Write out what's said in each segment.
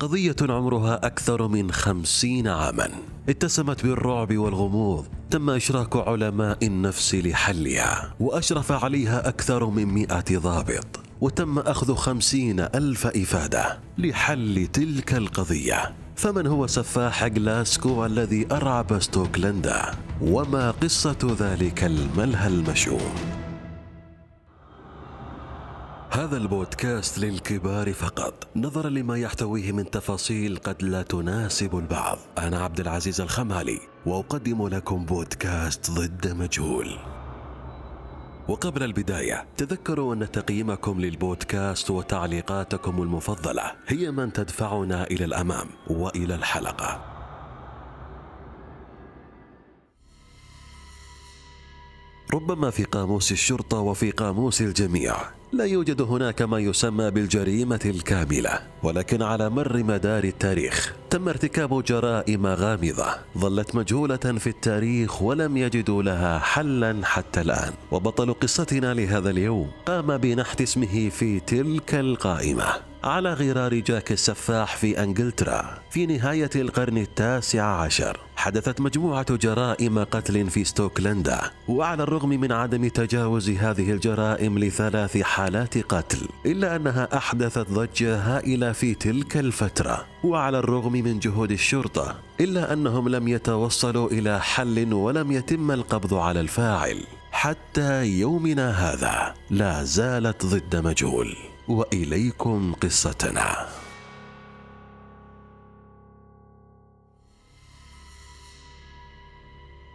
قضية عمرها أكثر من خمسين عاما. اتسمت بالرعب والغموض تم إشراك علماء النفس لحلها وأشرف عليها أكثر من مئة ضابط وتم أخذ خمسين ألف إفادة لحل تلك القضية. فمن هو سفاح جلاسكو الذي أرعب ستوكلندا؟ وما قصة ذلك الملهى المشؤوم هذا البودكاست للكبار فقط. نظرا لما يحتويه من تفاصيل قد لا تناسب البعض. أنا عبد العزيز الخمالي وأقدم لكم بودكاست ضد مجهول. وقبل البداية تذكروا أن تقييمكم للبودكاست وتعليقاتكم المفضلة هي من تدفعنا إلى الأمام وإلى الحلقة. ربما في قاموس الشرطة وفي قاموس الجميع. لا يوجد هناك ما يسمى بالجريمة الكاملة ولكن على مر مدار التاريخ تم ارتكاب جرائم غامضة ظلت مجهولة في التاريخ ولم يجدوا لها حلا حتى الآن. وبطل قصتنا لهذا اليوم قام بنحت اسمه في تلك القائمة. على غرار جاك السفاح في انجلترا في نهاية القرن التاسع عشر. حدثت مجموعة جرائم قتل في ستوكلندا وعلى الرغم من عدم تجاوز هذه الجرائم لثلاث حالات قتل إلا أنها أحدثت ضجة هائلة في تلك الفترة. وعلى الرغم من جهود الشرطة إلا أنهم لم يتوصلوا إلى حل ولم يتم القبض على الفاعل. حتى يومنا هذا لا زالت ضد مجهول. وإليكم قصتنا.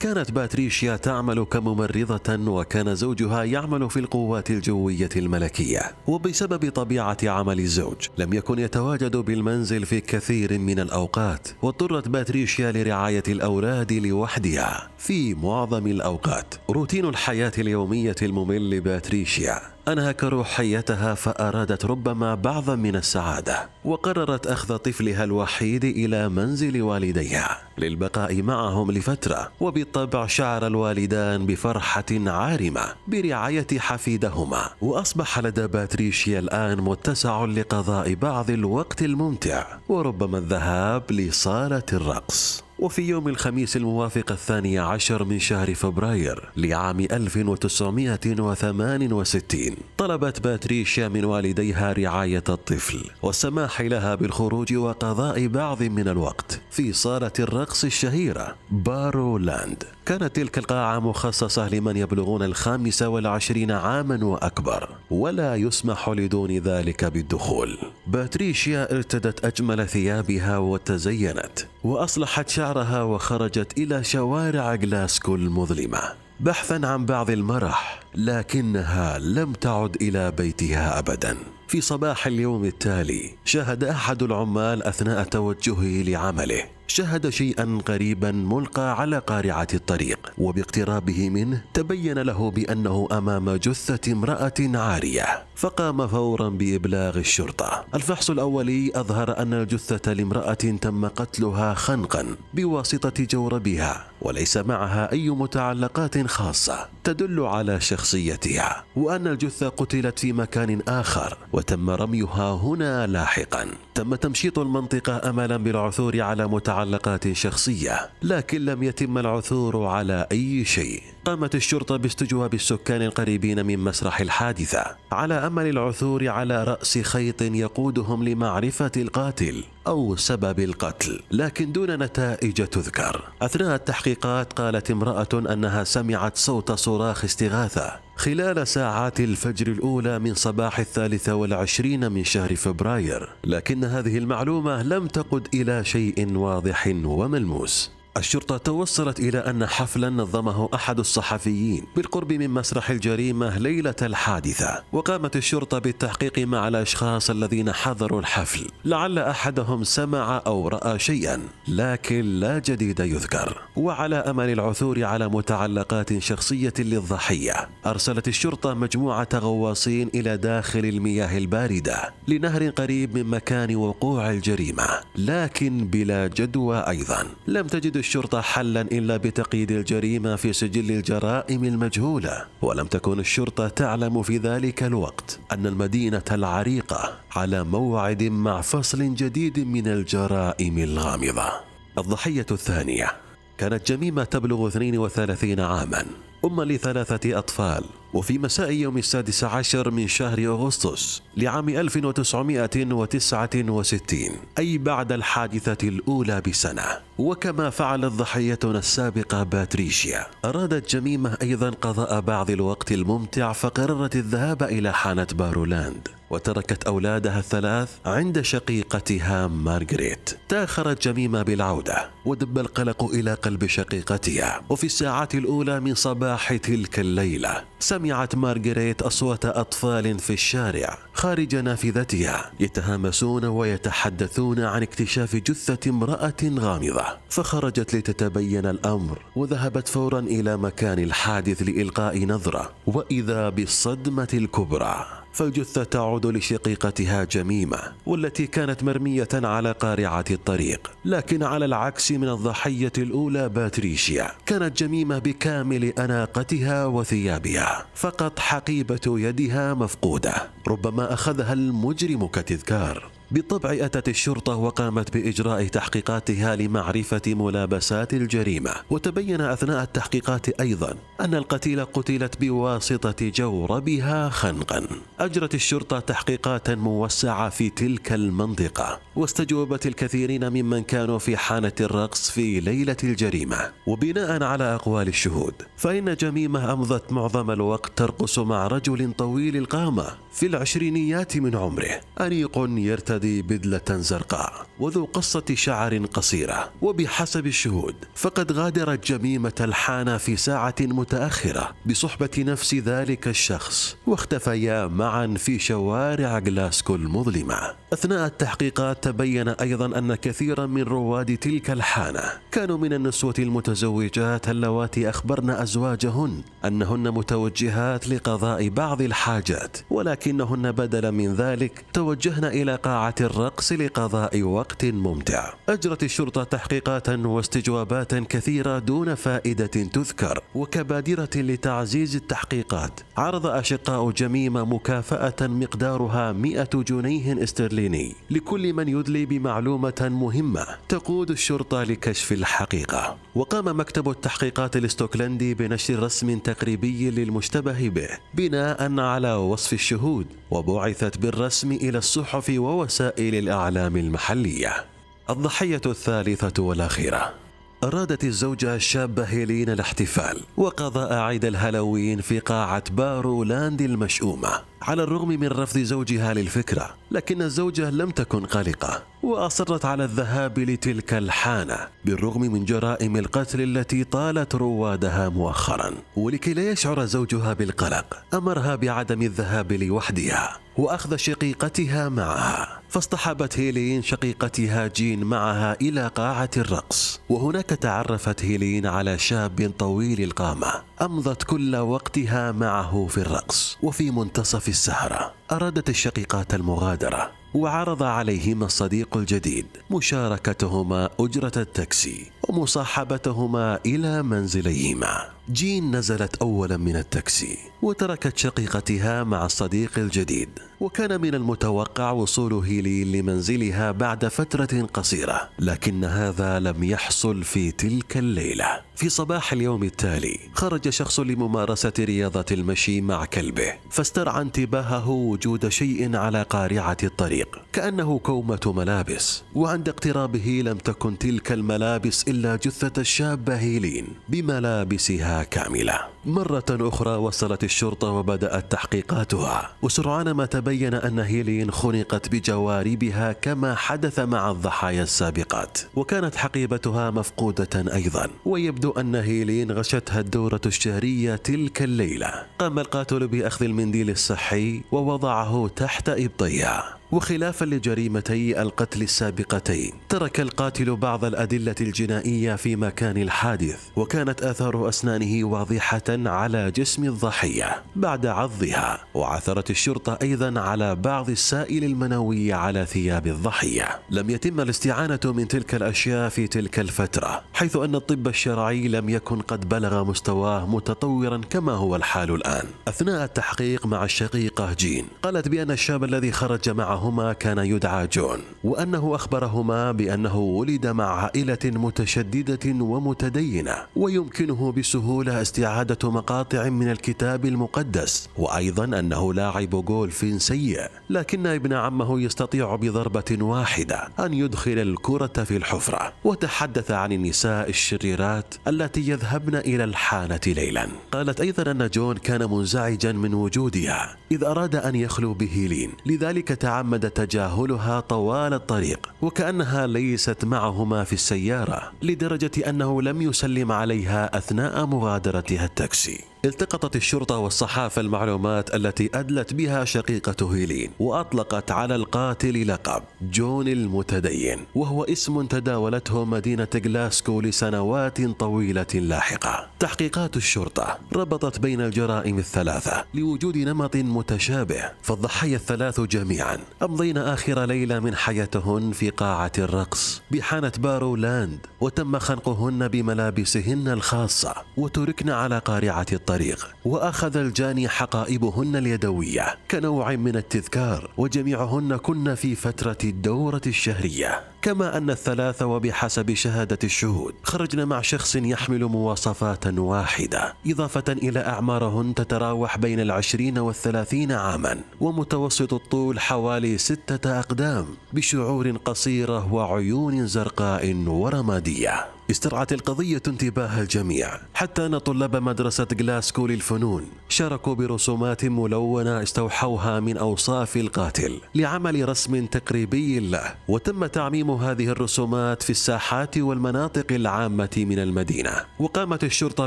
كانت باتريشيا تعمل كممرضة وكان زوجها يعمل في القوات الجوية الملكية. وبسبب طبيعة عمل الزوج لم يكن يتواجد بالمنزل في كثير من الأوقات واضطرت باتريشيا لرعاية الأولاد لوحدها. في معظم الأوقات روتين الحياة اليومية الممل لباتريشيا أنهك روحيتها فأرادت ربما بعضا من السعادة وقررت أخذ طفلها الوحيد إلى منزل والديها. للبقاء معهم لفترة وبالطبع شعر الوالدان بفرحة عارمة برعاية حفيدهما وأصبح لدى باتريشيا الآن متسع لقضاء بعض الوقت الممتع وربما الذهاب لصالة الرقص. وفي يوم الخميس الموافق الثاني عشر من شهر فبراير لعام 1968 طلبت باتريشيا من والديها رعاية الطفل والسماح لها بالخروج وقضاء بعض من الوقت في صالة الرقص الشهيرة بارو لاند. كانت تلك القاعة مخصصة لمن يبلغون الخامسة والعشرين عاما وأكبر ولا يسمح لدون ذلك بالدخول. باتريشيا ارتدت أجمل ثيابها وتزينت وأصلحت شعرها وخرجت إلى شوارع جلاسكو المظلمة بحثا عن بعض المرح لكنها لم تعد إلى بيتها أبدا. في صباح اليوم التالي شاهد أحد العمال أثناء توجهه لعمله. شاهد شيئا غريبا ملقى على قارعة الطريق وباقترابه منه تبين له بأنه أمام جثة امرأة عارية فقام فورا بإبلاغ الشرطة. الفحص الأولي أظهر أن الجثة لامرأة تم قتلها خنقا بواسطة جوربها وليس معها أي متعلقات خاصة تدل على شخصيتها وأن الجثة قتلت في مكان آخر وتم رميها هنا لاحقا. تم تمشيط المنطقة املا بالعثور على متعلقات شخصية لكن لم يتم العثور على أي شيء. قامت الشرطة باستجواب السكان القريبين من مسرح الحادثة على أمل العثور على رأس خيط يقودهم لمعرفة القاتل. أو سبب القتل لكن دون نتائج تذكر. أثناء التحقيقات قالت امرأة أنها سمعت صوت صراخ استغاثة. خلال ساعات الفجر الأولى من صباح الثالثة والعشرين من شهر فبراير لكن هذه المعلومة لم تقد إلى شيء واضح وملموس. الشرطة توصلت إلى أن حفلا نظمه أحد الصحفيين بالقرب من مسرح الجريمة ليلة الحادثة. وقامت الشرطة بالتحقيق مع الأشخاص الذين حضروا الحفل. لعل أحدهم سمع أو رأى شيئا لكن لا جديد يذكر. وعلى أمل العثور على متعلقات شخصية للضحية أرسلت الشرطة مجموعة غواصين إلى داخل المياه الباردة لنهر قريب من مكان وقوع الجريمة لكن بلا جدوى أيضا. لم تجد الشرطة حلا إلا بتقييد الجريمة في سجل الجرائم المجهولة ولم تكن الشرطة تعلم في ذلك الوقت أن المدينة العريقة على موعد مع فصل جديد من الجرائم الغامضة. الضحية الثانية كانت جميمة تبلغ 32 عاما أم لثلاثة أطفال. وفي مساء يوم السادس عشر من شهر أغسطس لعام 1969 أي بعد الحادثة الأولى بسنة. وكما فعلت ضحيتنا السابقة باتريشيا. أرادت جميمة أيضا قضاء بعض الوقت الممتع فقررت الذهاب إلى حانة بارولاند وتركت أولادها الثلاث عند شقيقتها مارغريت. تأخرت جميمة بالعودة ودب القلق إلى قلب شقيقتها. وفي الساعات الأولى من صباح تلك الليلة سمعت مارغريت أصوات أطفال في الشارع خارج نافذتها يتهامسون ويتحدثون عن اكتشاف جثة امرأة غامضة. فخرجت لتتبين الأمر وذهبت فورا إلى مكان الحادث لإلقاء نظرة وإذا بالصدمة الكبرى فالجثة تعود لشقيقتها جميمة والتي كانت مرمية على قارعة الطريق. لكن على العكس من الضحية الأولى باتريشيا كانت جميمة بكامل أناقتها وثيابها فقط حقيبة يدها مفقودة ربما أخذها المجرم كتذكار. بالطبع أتت الشرطة وقامت بإجراء تحقيقاتها لمعرفة ملابسات الجريمة. وتبين أثناء التحقيقات أيضا أن القتيلة قتلت بواسطة جوربها خنقا. أجرت الشرطة تحقيقات موسعة في تلك المنطقة. واستجوبت الكثيرين ممن كانوا في حانة الرقص في ليلة الجريمة. وبناء على أقوال الشهود فإن جميمة أمضت معظم الوقت ترقص مع رجل طويل القامة في العشرينيات من عمره. أنيق يرتدي بدلة زرقاء وذو قصة شعر قصيرة وبحسب الشهود فقد غادرت جميمة الحانة في ساعة متأخرة بصحبة نفس ذلك الشخص واختفيا معا في شوارع غلاسكو المظلمة. أثناء التحقيقات تبين أيضا أن كثيرا من رواد تلك الحانة كانوا من النسوة المتزوجات اللواتي أخبرن أزواجهن أنهن متوجهات لقضاء بعض الحاجات ولكنهن بدلا من ذلك توجهن إلى قاعة الرقص لقضاء وقت ممتع. أجرت الشرطة تحقيقات واستجوابات كثيرة دون فائدة تذكر وكبادرة لتعزيز التحقيقات. عرض أشقاء جميمة مكافأة مقدارها 100 جنيه استرليني لكل من يدلي بمعلومة مهمة تقود الشرطة لكشف الحقيقة. وقام مكتب التحقيقات الاستوكلندي بنشر رسم تقريبي للمشتبه به بناء على وصف الشهود وبعثت بالرسم إلى الصحف ووسائل الإعلام المحلية. الضحية الثالثة والأخيرة. أرادت الزوجة الشابة هيلين الاحتفال وقضاء عيد الهالوين في قاعة بارو لاند المشؤومة على الرغم من رفض زوجها للفكرة لكن الزوجة لم تكن قلقة وأصرت على الذهاب لتلك الحانة بالرغم من جرائم القتل التي طالت روادها مؤخرا ولكي لا يشعر زوجها بالقلق أمرها بعدم الذهاب لوحدها. وأخذ شقيقتها معها. فاصطحبت هيلين شقيقتها جين معها إلى قاعة الرقص. وهناك تعرفت هيلين على شاب طويل القامة. أمضت كل وقتها معه في الرقص. وفي منتصف السهرة أرادت الشقيقات المغادرة. وعرض عليهما الصديق الجديد. مشاركتهما أجرة التاكسي. ومصاحبتهما إلى منزليهما. جين نزلت أولا من التاكسي وتركت شقيقتها مع الصديق الجديد وكان من المتوقع وصول هيلين لمنزلها بعد فترة قصيرة لكن هذا لم يحصل في تلك الليلة. في صباح اليوم التالي خرج شخص لممارسة رياضة المشي مع كلبه فاسترعى انتباهه وجود شيء على قارعة الطريق كأنه كومة ملابس. وعند اقترابه لم تكن تلك الملابس إلا جثة الشابة هيلين بملابسها كاملة. مرة أخرى وصلت الشرطة وبدأت تحقيقاتها وسرعان ما تبين أن هيلين خنقت بجواربها كما حدث مع الضحايا السابقات وكانت حقيبتها مفقودة أيضا. ويبدو أن هيلين غشتها الدورة الشهرية تلك الليلة. قام القاتل بأخذ المنديل الصحي ووضعه تحت إبطيها. وخلافا لجريمتي القتل السابقتين ترك القاتل بعض الأدلة الجنائية في مكان الحادث وكانت آثار أسنانه واضحة على جسم الضحية بعد عضها وعثرت الشرطة أيضا على بعض السائل المنوي على ثياب الضحية. لم يتم الاستعانة من تلك الأشياء في تلك الفترة حيث أن الطب الشرعي لم يكن قد بلغ مستواه متطورا كما هو الحال الآن. أثناء التحقيق مع الشقيقة جين قالت بأن الشاب الذي خرج معهما كان يدعى جون وأنه أخبرهما بأنه ولد مع عائلة متشددة ومتدينة ويمكنه بسهولة استعادة مقاطع من الكتاب المقدس وأيضا أنه لاعب جولف سيء لكن ابن عمه يستطيع بضربة واحدة أن يدخل الكرة في الحفرة وتحدث عن النساء الشريرات التي يذهبن إلى الحانة ليلا. قالت أيضا أن جون كان منزعجا من وجودها إذ أراد أن يخلو بهيلين لذلك تعمد تجاهلها طوال الطريق وكأنها ليست معهما في السيارة لدرجة أنه لم يسلم عليها أثناء مغادرتها التاكسي. التقطت الشرطة والصحافة المعلومات التي أدلت بها شقيقة هيلين وأطلقت على القاتل لقب جون المتدين وهو اسم تداولته مدينة غلاسكو لسنوات طويلة لاحقة. تحقيقات الشرطة ربطت بين الجرائم الثلاثة لوجود نمط متشابه فالضحايا الثلاث جميعا أمضين آخر ليلة من حياتهن في قاعة الرقص بحانة بارو لاند وتم خنقهن بملابسهن الخاصة وتركن على قارعة الطريق وأخذ الجاني حقائبهن اليدوية كنوع من التذكار وجميعهن كن في فترة الدورة الشهرية. كما أن الثلاث وبحسب شهادة الشهود خرجن مع شخص يحمل مواصفات واحدة إضافة إلى أعمارهن تتراوح بين العشرين والثلاثين عاما ومتوسط الطول حوالي ستة أقدام بشعور قصيرة وعيون زرقاء ورمادية. استرعت القضية انتباه الجميع حتى أن طلاب مدرسة غلاسكو للفنون شاركوا برسومات ملونة استوحوها من أوصاف القاتل لعمل رسم تقريبي له وتم تعميم هذه الرسومات في الساحات والمناطق العامة من المدينة. وقامت الشرطة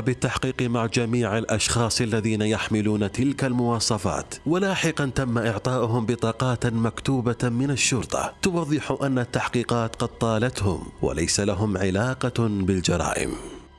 بالتحقيق مع جميع الأشخاص الذين يحملون تلك المواصفات ولاحقا تم إعطائهم بطاقات مكتوبة من الشرطة توضح أن التحقيقات قد طالتهم وليس لهم علاقة بالجرائم.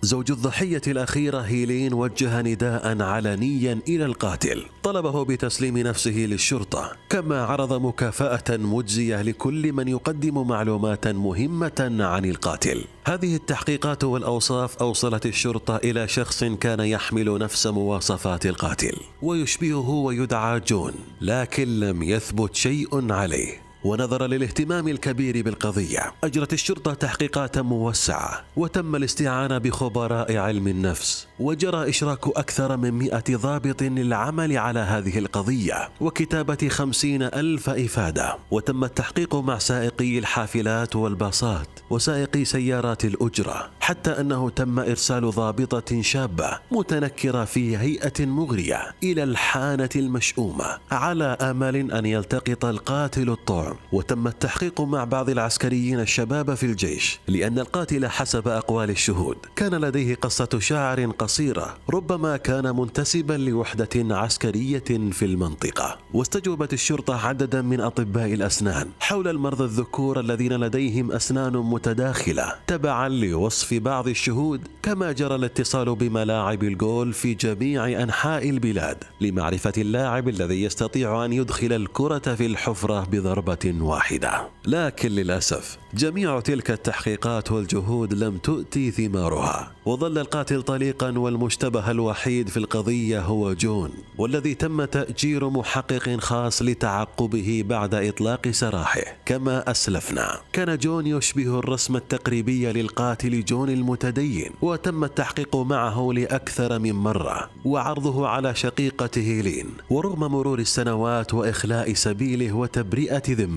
زوج الضحية الأخيرة هيلين وجه نداء علنيا إلى القاتل. طلبه بتسليم نفسه للشرطة. كما عرض مكافأة مجزية لكل من يقدم معلومات مهمة عن القاتل. هذه التحقيقات والأوصاف أوصلت الشرطة إلى شخص كان يحمل نفس مواصفات القاتل. ويشبهه ويدعى جون لكن لم يثبت شيء عليه. ونظرا للاهتمام الكبير بالقضية. أجرت الشرطة تحقيقات موسعة وتم الاستعانة بخبراء علم النفس وجرى إشراك أكثر من مئة ضابط للعمل على هذه القضية وكتابة خمسين ألف إفادة. وتم التحقيق مع سائقي الحافلات والباصات وسائقي سيارات الأجرة حتى أنه تم إرسال ضابطة شابة متنكرة في هيئة مغرية إلى الحانة المشؤومة على أمل أن يلتقط القاتل الطعم وتم التحقيق مع بعض العسكريين الشباب في الجيش لأن القاتل حسب أقوال الشهود. كان لديه قصة شعر قصيرة ربما كان منتسبا لوحدة عسكرية في المنطقة. واستجوبت الشرطة عددا من أطباء الأسنان حول المرضى الذكور الذين لديهم أسنان متداخلة. تبعا لوصف بعض الشهود كما جرى الاتصال بملاعب الجول في جميع أنحاء البلاد لمعرفة اللاعب الذي يستطيع أن يدخل الكرة في الحفرة بضربة واحدة. لكن للأسف جميع تلك التحقيقات والجهود لم تؤتي ثمارها. وظل القاتل طليقا والمشتبه الوحيد في القضية هو جون والذي تم تأجير محقق خاص لتعقبه بعد إطلاق سراحه. كما أسلفنا كان جون يشبه الرسم التقريبي للقاتل جون المتدين وتم التحقيق معه لأكثر من مرة وعرضه على شقيقته هيلين. ورغم مرور السنوات وإخلاء سبيله وتبرئة ذمته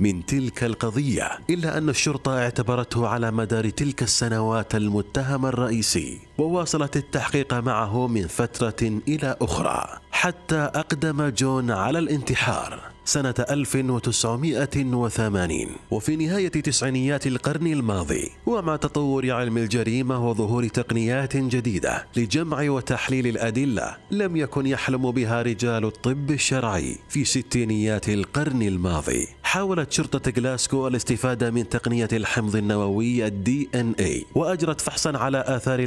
من تلك القضية إلا أن الشرطة اعتبرته على مدار تلك السنوات المتهم الرئيسي. وواصلت التحقيق معه من فترة إلى أخرى حتى أقدم جون على الانتحار سنة 1980 وفي نهاية تسعينيات القرن الماضي ومع تطور علم الجريمة وظهور تقنيات جديدة لجمع وتحليل الأدلة لم يكن يحلم بها رجال الطب الشرعي في ستينيات القرن الماضي. حاولت شرطة غلاسكو الاستفادة من تقنية الحمض النووي ال DNA وأجرت فحصا على آثار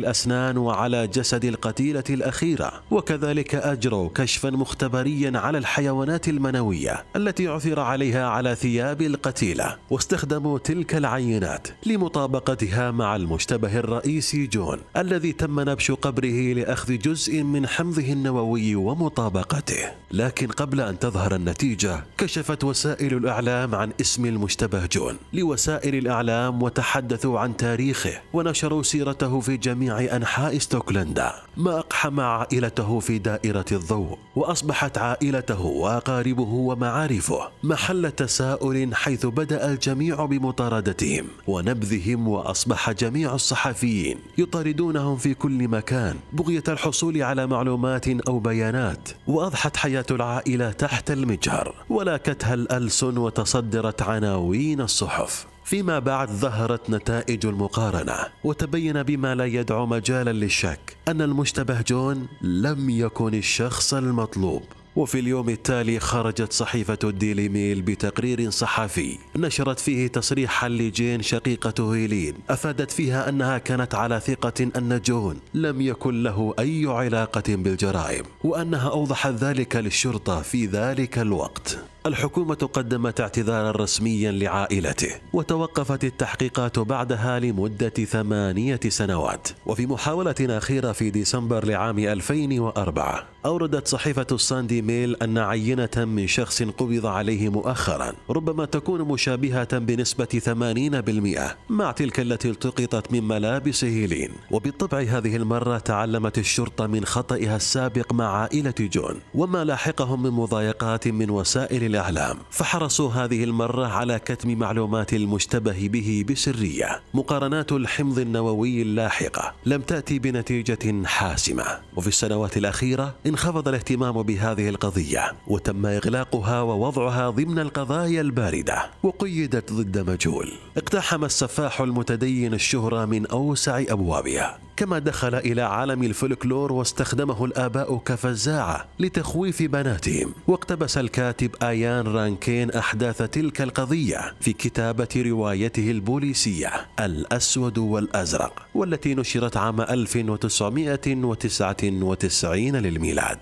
الاسنان وعلى جسد القتيلة الأخيرة وكذلك اجروا كشفا مختبريا على الحيوانات المنوية التي عثر عليها على ثياب القتيلة. واستخدموا تلك العينات لمطابقتها مع المشتبه الرئيسي جون الذي تم نبش قبره لأخذ جزء من حمضه النووي ومطابقته. لكن قبل أن تظهر النتيجة كشفت وسائل الإعلام عن اسم المشتبه جون لوسائل الإعلام وتحدثوا عن تاريخه ونشروا سيرته في جميع أنحاء ستوكلندا ما أقحم عائلته في دائرة الضوء وأصبحت عائلته وأقاربه ومعارفه محل تساؤل حيث بدأ الجميع بمطاردتهم ونبذهم وأصبح جميع الصحفيين يطاردونهم في كل مكان بغية الحصول على معلومات أو بيانات وأضحت حياة العائلة تحت المجهر ولاكتها الألسن وتصدرت عناوين الصحف. فيما بعد ظهرت نتائج المقارنة وتبين بما لا يدعو مجالا للشك أن المشتبه جون لم يكن الشخص المطلوب. وفي اليوم التالي خرجت صحيفة الديلي ميل بتقرير صحفي نشرت فيه تصريحا لجين شقيقة هيلين أفادت فيها أنها كانت على ثقة أن جون لم يكن له أي علاقة بالجرائم وأنها أوضحت ذلك للشرطة في ذلك الوقت. الحكومة قدمت اعتذارا رسميا لعائلته وتوقفت التحقيقات بعدها لمدة ثمانية سنوات. وفي محاولة أخيرة في ديسمبر لعام 2004 أوردت صحيفة الساندي ميل أن عينة من شخص قبض عليه مؤخرا ربما تكون مشابهة بنسبة 80% مع تلك التي التقطت من ملابس هيلين. وبالطبع هذه المرة تعلمت الشرطة من خطئها السابق مع عائلة جون وما لاحقهم من مضايقات من وسائل الإعلام. فحرصوا هذه المرة على كتم معلومات المشتبه به بسرية. مقارنات الحمض النووي اللاحقة لم تأتي بنتيجة حاسمة. وفي السنوات الأخيرة انخفض الاهتمام بهذه القضية وتم إغلاقها ووضعها ضمن القضايا الباردة وقيدت ضد مجهول. اقتحم السفاح المتدين الشهرة من أوسع أبوابها. كما دخل إلى عالم الفولكلور واستخدمه الآباء كفزاعة لتخويف بناتهم. واقتبس الكاتب آيان رانكين أحداث تلك القضية في كتابة روايته البوليسية الأسود والأزرق والتي نشرت عام 1999 للميلاد.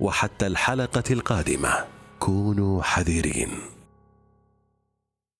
وحتى الحلقة القادمة كونوا حذرين.